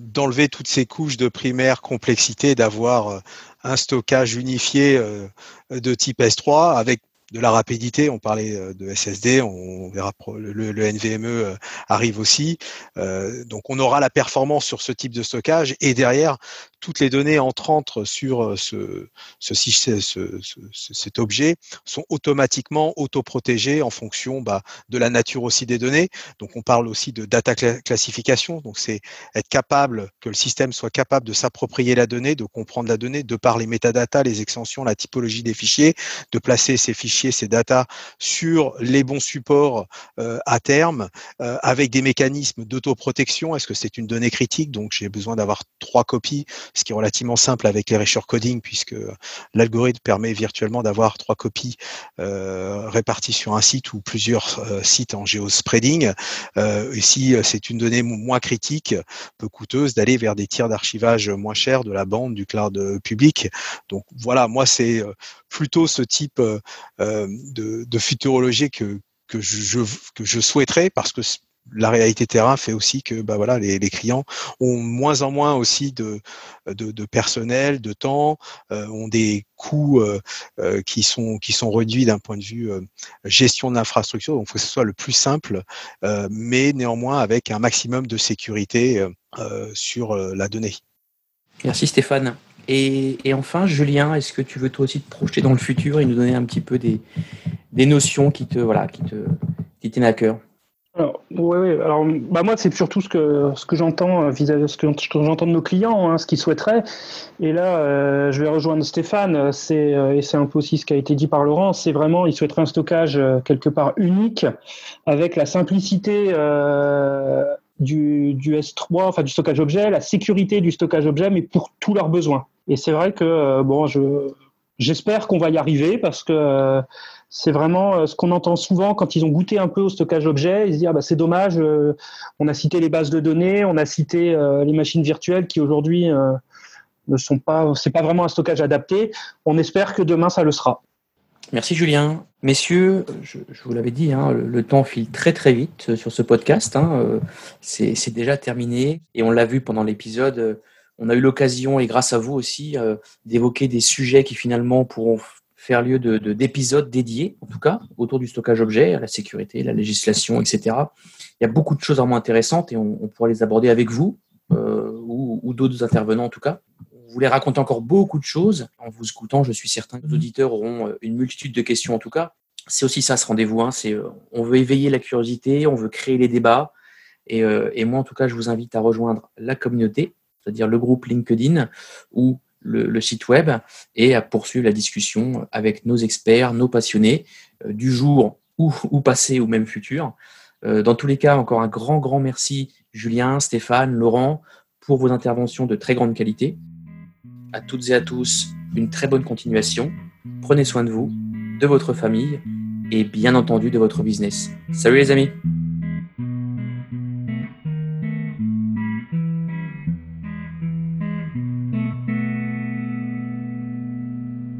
d'enlever toutes ces couches de primaire complexité, d'avoir euh, un stockage unifié euh, de type S3 avec de la rapidité, on parlait euh, de SSD, on verra le, NVMe euh, arrive aussi. Euh, donc on aura la performance sur ce type de stockage et derrière toutes les données entrantes sur ce, cet objet sont automatiquement autoprotégées en fonction bah, de la nature aussi des données. Donc on parle aussi de data classification. Donc c'est être capable que le système soit capable de s'approprier la donnée, de comprendre la donnée, de par les métadatas, les extensions, la typologie des fichiers, de placer ces fichiers ces data sur les bons supports euh, à terme, euh, avec des mécanismes d'autoprotection. Est-ce que c'est une donnée critique? Donc j'ai besoin d'avoir trois copies, ce qui est relativement simple avec les coding, puisque l'algorithme permet virtuellement d'avoir trois copies euh, réparties sur un site ou plusieurs sites en géospreading. et si c'est une donnée moins critique, peu coûteuse, d'aller vers des tiers d'archivage moins chers de la bande, du cloud public. Donc voilà, moi c'est plutôt ce type de, de, futurologie que, que, je, que je souhaiterais parce que la réalité terrain fait aussi que bah voilà les, les, clients ont moins en moins aussi de, de, de personnel, de temps, euh, ont des coûts euh, euh, qui sont qui sont réduits d'un point de vue gestion d'infrastructure. Donc, il faut que ce soit le plus simple, mais néanmoins avec un maximum de sécurité sur la donnée. Merci Stéphane. Et, enfin, Julien, est-ce que tu veux toi aussi te projeter dans le futur et nous donner un petit peu des, notions qui te voilà, qui te tiennent à cœur? Alors, ouais, alors bah moi c'est surtout ce que ce que j'entends euh, vis-à-vis ce que, j'entends de nos clients, hein, ce qu'ils souhaiteraient. Et là, euh, je vais rejoindre Stéphane. C'est euh, et c'est un peu aussi ce qui a été dit par Laurent. C'est vraiment ils souhaiteraient un stockage quelque part unique, avec la simplicité du, S3, enfin du stockage objet, la sécurité du stockage objet, mais pour tous leurs besoins. Et c'est vrai que bon, je j'espère qu'on va y arriver parce que c'est vraiment ce qu'on entend souvent quand ils ont goûté un peu au stockage objet. Ils se disent ah bah, c'est dommage, on a cité les bases de données, on a cité les machines virtuelles qui aujourd'hui ne sont pas, c'est pas vraiment un stockage adapté. On espère que demain ça le sera. Merci Julien. Messieurs, je, vous l'avais dit, hein, le, temps file très très vite euh, sur ce podcast. Hein, euh, c'est déjà terminé et on l'a vu pendant l'épisode. Euh, on a eu l'occasion, et grâce à vous aussi, d'évoquer des sujets qui finalement pourront faire lieu d'épisodes de, dédiés, en tout cas, autour du stockage objet, la sécurité, la législation, etc. Il y a beaucoup de choses vraiment intéressantes et on, pourra les aborder avec vous ou, ou d'autres intervenants en tout cas vous voulez raconter encore beaucoup de choses. En vous écoutant, je suis certain que les auditeurs auront euh, une multitude de questions en tout cas. C'est aussi ça ce rendez-vous. Hein. euh, on veut éveiller la curiosité, on veut créer les débats. Euh, et, moi, en tout cas, je vous invite à rejoindre la communauté, c'est-à-dire le groupe LinkedIn ou le, site web, et à poursuivre la discussion avec nos experts, nos passionnés du jour ou, ou, passé ou même futur. dans tous les cas, encore un grand, grand merci, Julien, Stéphane, Laurent, pour vos interventions de très grande qualité à toutes et à tous une très bonne continuation. Prenez soin de vous, de votre famille et bien entendu de votre business. Salut les amis